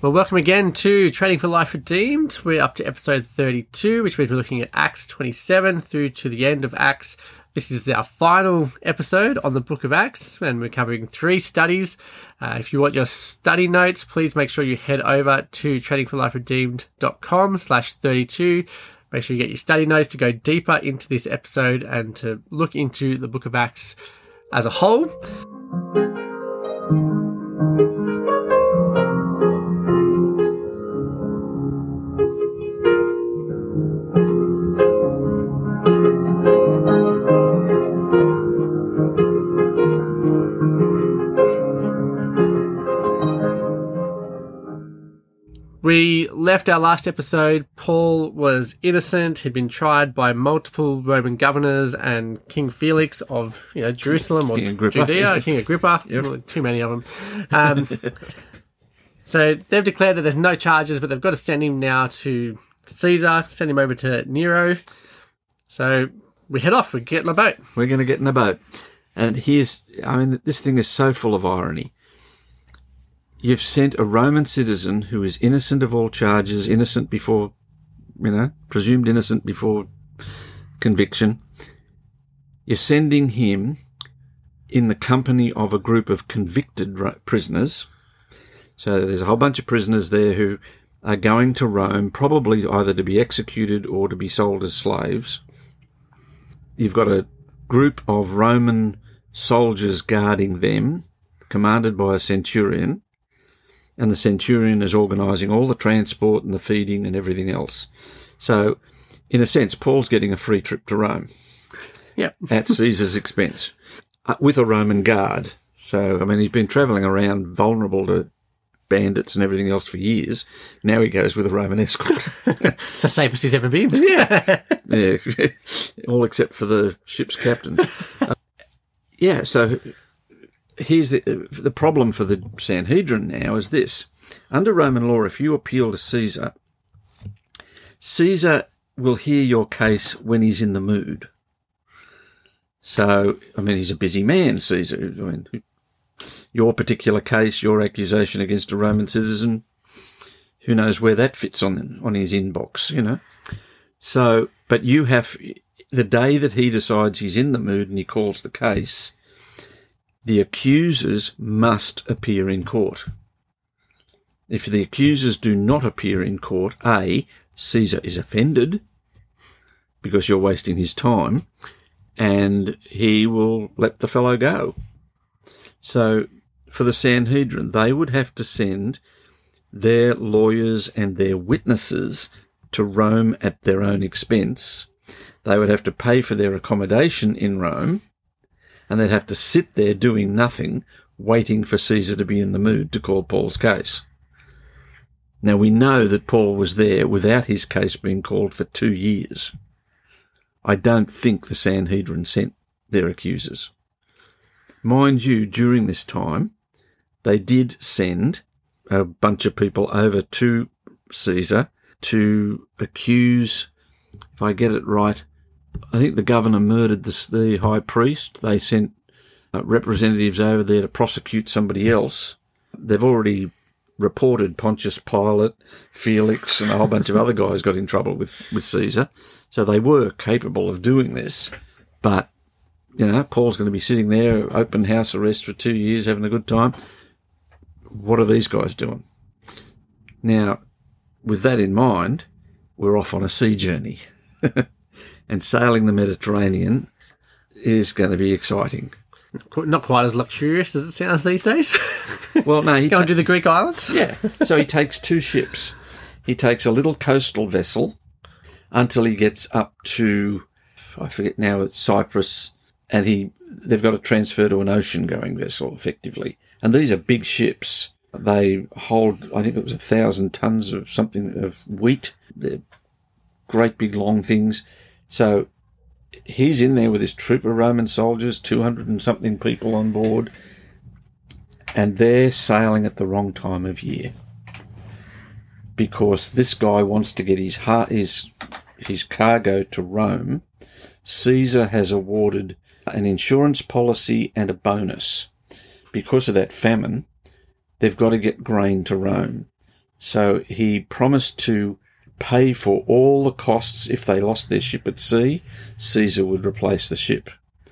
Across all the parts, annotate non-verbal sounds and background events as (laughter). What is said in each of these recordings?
Well, welcome again to Training for Life Redeemed. We're up to episode 32, which means we're looking at Acts 27 through to the end of Acts. This is our final episode on the book of Acts, and we're covering three studies. Uh, if you want your study notes, please make sure you head over to trainingforliferedeemed.com slash 32. Make sure you get your study notes to go deeper into this episode and to look into the book of Acts as a whole. Left our last episode. Paul was innocent. He'd been tried by multiple Roman governors and King Felix of you know Jerusalem or King Judea, King Agrippa. (laughs) Well, Too many of them. Um, (laughs) so they've declared that there's no charges, but they've got to send him now to Caesar, send him over to Nero. So we head off. We get in a boat. We're going to get in a boat. And here's, I mean, this thing is so full of irony. You've sent a Roman citizen who is innocent of all charges, innocent before, you know, presumed innocent before conviction. You're sending him in the company of a group of convicted prisoners. So there's a whole bunch of prisoners there who are going to Rome, probably either to be executed or to be sold as slaves. You've got a group of Roman soldiers guarding them, commanded by a centurion, and the centurion is organising all the transport and the feeding and everything else. So, in a sense, Paul's getting a free trip to Rome Yep. (laughs) at Caesar's expense uh, with a Roman guard. So, I mean, he's been travelling around vulnerable to bandits and everything else for years. Now he goes with a Roman escort. (laughs) It's the safest he's ever been. yeah, (laughs) all except for the ship's captain. Uh, yeah, so here's the the problem for the Sanhedrin now is this: under Roman law, if you appeal to Caesar, Caesar will hear your case when he's in the mood. So, I mean, he's a busy man, Caesar. I mean, your particular case, your accusation against a Roman citizen, who knows where that fits on on his inbox, you know. So, but you have the day that he decides he's in the mood and he calls the case, the accusers must appear in court. If the accusers do not appear in court, A, Caesar is offended because you're wasting his time and he will let the fellow go. So for the Sanhedrin, they would have to send their lawyers and their witnesses to Rome at their own expense. They would have to pay for their accommodation in Rome, and they'd have to sit there doing nothing, waiting for Caesar to be in the mood to call Paul's case. Now we know that Paul was there without his case being called for two years. I don't think the Sanhedrin sent their accusers. Mind you, during this time, they did send a bunch of people over to Caesar to accuse, if I get it right, I think the governor murdered the, the high priest. They sent uh, representatives over there to prosecute somebody else. They've already reported Pontius Pilate, Felix, and a whole bunch of other guys got in trouble with, with Caesar. So they were capable of doing this. But, you know, Paul's going to be sitting there, open house arrest for two years, having a good time. What are these guys doing? Now, with that in mind, we're off on a sea journey. (laughs) and sailing the Mediterranean is going to be exciting. Not quite as luxurious as it sounds these days. (laughs) Well, no, he Go ta- do the Greek islands. (laughs) yeah. So he takes two ships. He takes a little coastal vessel until he gets up to I forget now it's Cyprus, and he they've got to transfer to an ocean going vessel effectively. And these are big ships. They hold I think it was a thousand tons of something of wheat. They're great big long things. So he's in there with his troop of Roman soldiers, two hundred and something people on board and they're sailing at the wrong time of year because this guy wants to get his heart, his his cargo to Rome. Caesar has awarded an insurance policy and a bonus because of that famine. They've got to get grain to Rome. So he promised to pay for all the costs if they lost their ship at sea. Caesar would replace the ship.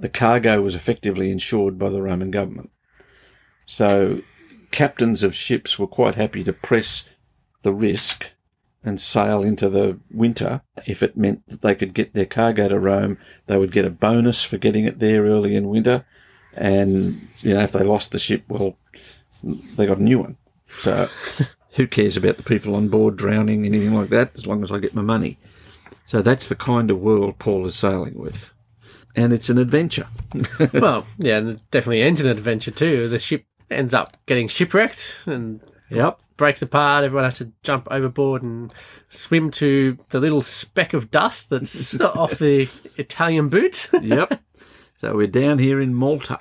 The cargo was effectively insured by the Roman government. So captains of ships were quite happy to press the risk and sail into the winter if it meant that they could get their cargo to Rome. They would get a bonus for getting it there early in winter. And, you know, if they lost the ship, well, they got a new one. So who cares about the people on board drowning, anything like that, as long as I get my money? So that's the kind of world Paul is sailing with. And it's an adventure. (laughs) well, yeah, and it definitely ends an adventure too. The ship ends up getting shipwrecked and Yep. breaks apart. Everyone has to jump overboard and swim to the little speck of dust that's (laughs) off the Italian boot. (laughs) yep. So we're down here in Malta,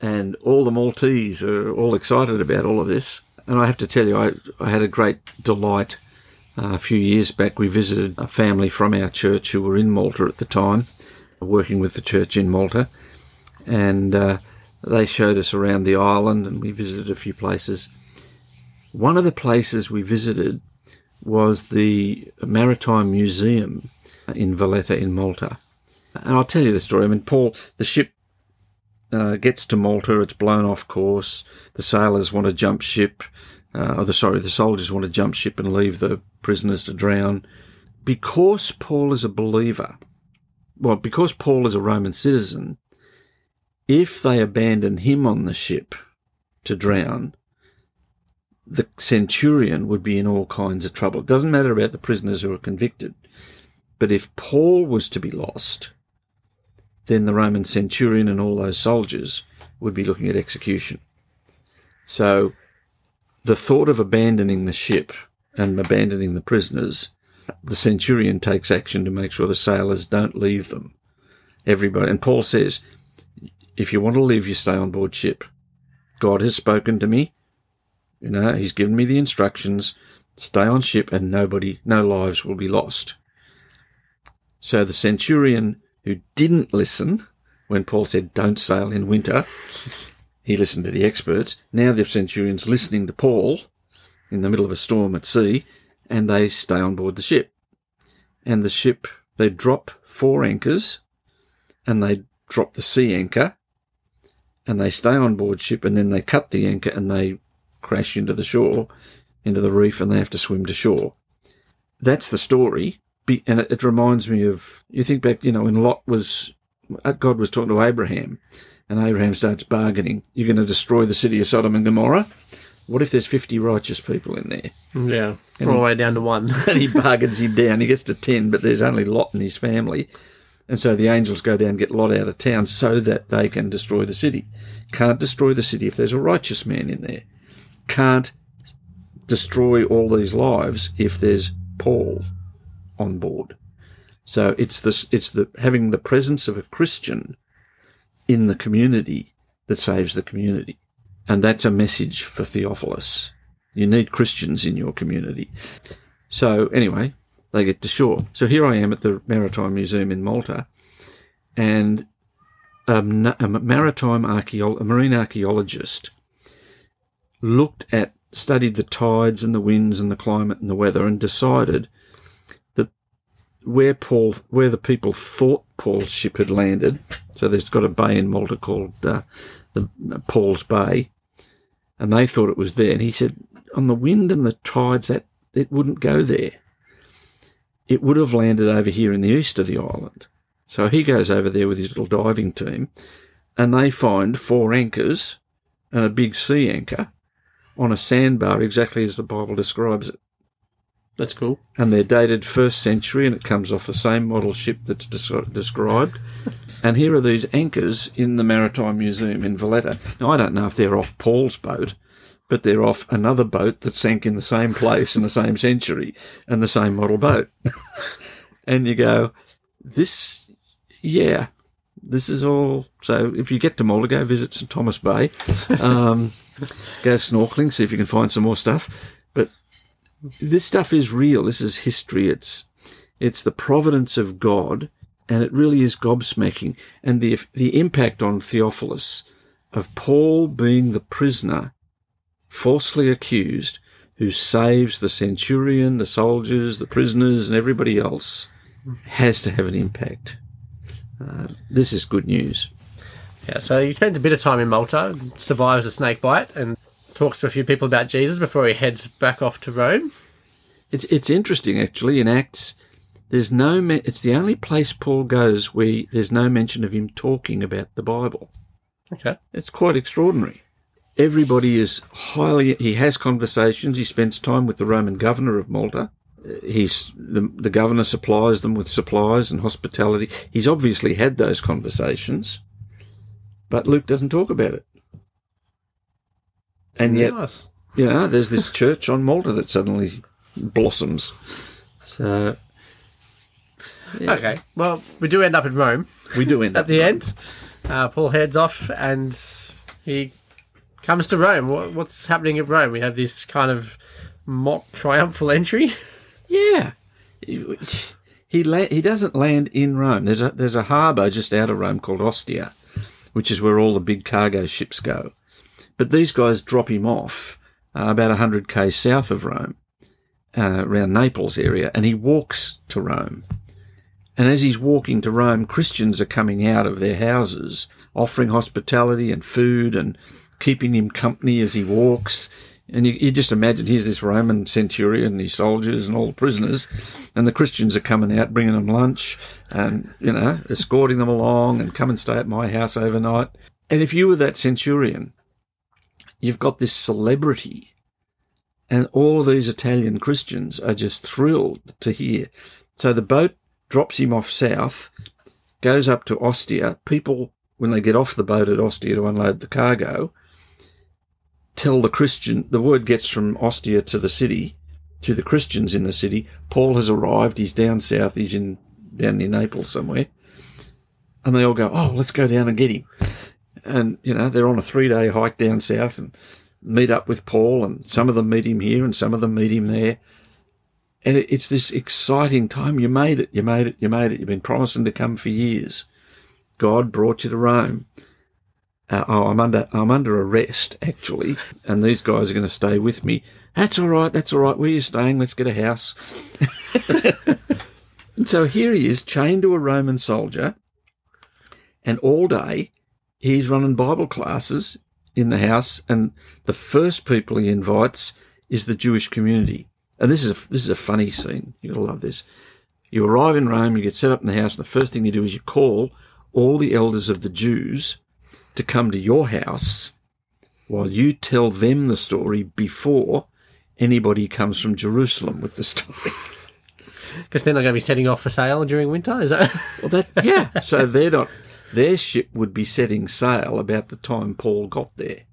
and all the Maltese are all excited about all of this. And I have to tell you, I, I had a great delight. Uh, a few years back, we visited a family from our church who were in Malta at the time, working with the church in Malta. And uh, they showed us around the island, and we visited a few places. One of the places we visited was the Maritime Museum in Valletta in Malta. And I'll tell you the story. I mean, Paul, the ship uh, gets to Malta, it's blown off course. The sailors want to jump ship, uh, or the sorry, the soldiers want to jump ship and leave the prisoners to drown. Because Paul is a believer, well, because Paul is a Roman citizen, if they abandon him on the ship to drown, the centurion would be in all kinds of trouble. It doesn't matter about the prisoners who are convicted. But if Paul was to be lost, then the Roman centurion and all those soldiers would be looking at execution. So the thought of abandoning the ship and abandoning the prisoners, the centurion takes action to make sure the sailors don't leave them. Everybody, and Paul says, if you want to live, you stay on board ship. God has spoken to me. You know, he's given me the instructions. Stay on ship and nobody, no lives will be lost. So the centurion who didn't listen when Paul said, don't sail in winter, he listened to the experts. Now the centurion's listening to Paul in the middle of a storm at sea and they stay on board the ship. And the ship, they drop four anchors and they drop the sea anchor and they stay on board ship and then they cut the anchor and they crash into the shore, into the reef, and they have to swim to shore. That's the story. And it, reminds me of, you think back, you know, when Lot was, uh, God was talking to Abraham, and Abraham starts bargaining. You're going to destroy the city of Sodom and Gomorrah? What if there's 50 righteous people in there? Yeah, and all the way down to one. (laughs) and he bargains him down. He gets to 10, but there's only Lot and his family. And so the angels go down and get Lot out of town so that they can destroy the city. Can't destroy the city if there's a righteous man in there can't destroy all these lives if there's Paul on board. So it's this, it's the having the presence of a Christian in the community that saves the community. And that's a message for Theophilus. You need Christians in your community. So anyway, they get to shore. So here I am at the Maritime Museum in Malta and a, a maritime archaeologist, a marine archaeologist looked at, studied the tides and the winds and the climate and the weather and decided where Paul, where the people thought Paul's ship had landed, so there's got a bay in Malta called uh, the uh, Paul's Bay, and they thought it was there. And he said, on the wind and the tides, that it wouldn't go there. It would have landed over here in the east of the island. So he goes over there with his little diving team, and they find four anchors and a big sea anchor on a sandbar exactly as the Bible describes it. That's cool. And they're dated first century and it comes off the same model ship that's des- described. and here are these anchors in the Maritime Museum in Valletta. Now, I don't know if they're off Paul's boat, but they're off another boat that sank in the same place in the same century and the same model boat. (laughs) and you go, this, yeah, this is all. So if you get to Malta, go visit St Thomas Bay. Um, go snorkeling, see if you can find some more stuff. This stuff is real. This is history. It's it's the providence of God, and it really is gobsmacking. And the the impact on Theophilus of Paul being the prisoner, falsely accused, who saves the centurion, the soldiers, the prisoners, and everybody else, has to have an impact. Uh, this is good news. Yeah, so he spends a bit of time in Malta, survives a snake bite, and talks to a few people about Jesus before he heads back off to Rome. It's it's interesting actually in Acts. There's no. Me- it's the only place Paul goes where there's no mention of him talking about the Bible. Okay. It's quite extraordinary. Everybody is highly. He has conversations. He spends time with the Roman governor of Malta. Uh, He's the the governor supplies them with supplies and hospitality. He's obviously had those conversations, but Luke doesn't talk about it. And yet, nice. you know, there's this church on Malta that suddenly blossoms. So Okay. Well, we do end up in Rome we do end (laughs) at the end. Uh, Paul heads off and he comes to Rome. What, what's happening at Rome? We have this kind of mock triumphal entry. (laughs) Yeah, he he, la- he doesn't land in Rome. There's a there's a harbour just out of Rome called Ostia, which is where all the big cargo ships go. But these guys drop him off uh, about hundred k south of Rome, uh, around Naples area, and he walks to Rome. And as he's walking to Rome, Christians are coming out of their houses, offering hospitality and food and keeping him company as he walks. And you, you just imagine here's this Roman centurion and his soldiers and all the prisoners, and the Christians are coming out bringing them lunch and, you know, escorting them along and come and stay at my house overnight. And if you were that centurion, you've got this celebrity, and all of these Italian Christians are just thrilled to hear. So the boat drops him off south, goes up to Ostia. People, when they get off the boat at Ostia to unload the cargo, tell the Christian, the word gets from Ostia to the city, to the Christians in the city. Paul has arrived. He's down south. He's in, down near Naples somewhere. And they all go, oh, let's go down and get him. And, you know, they're on a three day hike down south and meet up with Paul and some of them meet him here and some of them meet him there. And it- it's this exciting time. You made it. You made it. You made it. You've been promising to come for years. God brought you to Rome. Uh, oh, I'm under I'm under arrest actually, and these guys are going to stay with me. That's all right. That's all right. Where you staying? Let's get a house. and (laughs) so here he is, chained to a Roman soldier, and all day he's running Bible classes in the house, and the first people he invites is the Jewish community. And this is a, this is a funny scene. You're gonna love this. You arrive in Rome, you get set up in the house, and the first thing you do is you call all the elders of the Jews to come to your house while you tell them the story before anybody comes from Jerusalem with the story. (laughs) Because they're not going to be setting off for sale during winter, is that? Well, that yeah. So they're not. Their ship would be setting sail about the time Paul got there.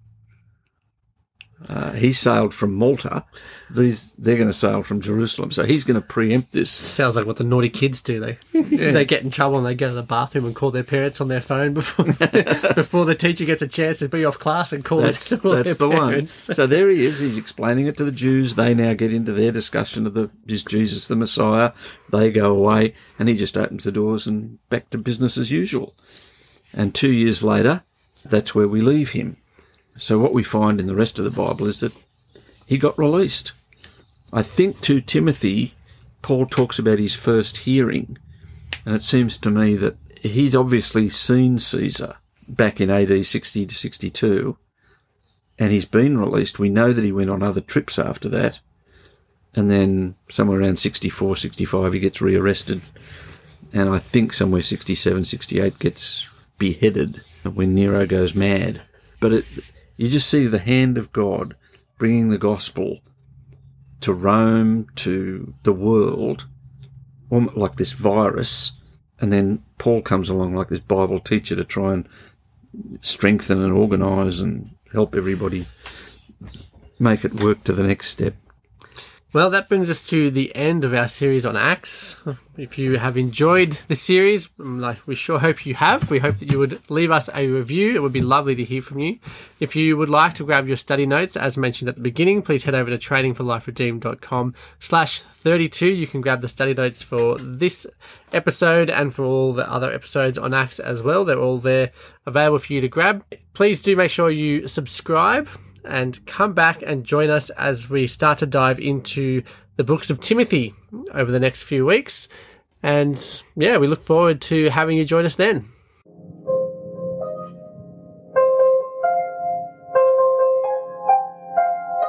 Uh, he sailed from Malta. These they're going to sail from Jerusalem. So he's going to preempt this. Sounds like what the naughty kids do. They (laughs) (laughs) they get in trouble and they go to the bathroom and call their parents on their phone before (laughs) before the teacher gets a chance to be off class and call, That's call that's the parents. one. So there he is. He's explaining it to the Jews. They now get into their discussion of the is Jesus the Messiah. They go away, and he just opens the doors and back to business as usual. And two years later, that's where we leave him. So what we find in the rest of the Bible is that he got released. I think to Timothy, Paul talks about his first hearing, and it seems to me that he's obviously seen Caesar back in AD 60 to 62, and he's been released. We know that he went on other trips after that, and then somewhere around 64, 65, he gets rearrested, and I think somewhere 67, 68 gets beheaded when Nero goes mad. But it, you just see the hand of God bringing the gospel to Rome, to the world, like this virus. And then Paul comes along like this Bible teacher to try and strengthen and organise and help everybody make it work to the next step. Well, that brings us to the end of our series on Acts. If you have enjoyed the series, um, like we sure hope you have, we hope that you would leave us a review. It would be lovely to hear from you. If you would like to grab your study notes, as mentioned at the beginning, please head over to trainingforliferedeemed.com slash 32. You can grab the study notes for this episode and for all the other episodes on Acts as well. They're all there available for you to grab. Please do make sure you subscribe and come back and join us as we start to dive into the books of Timothy over the next few weeks. And yeah, we look forward to having you join us then.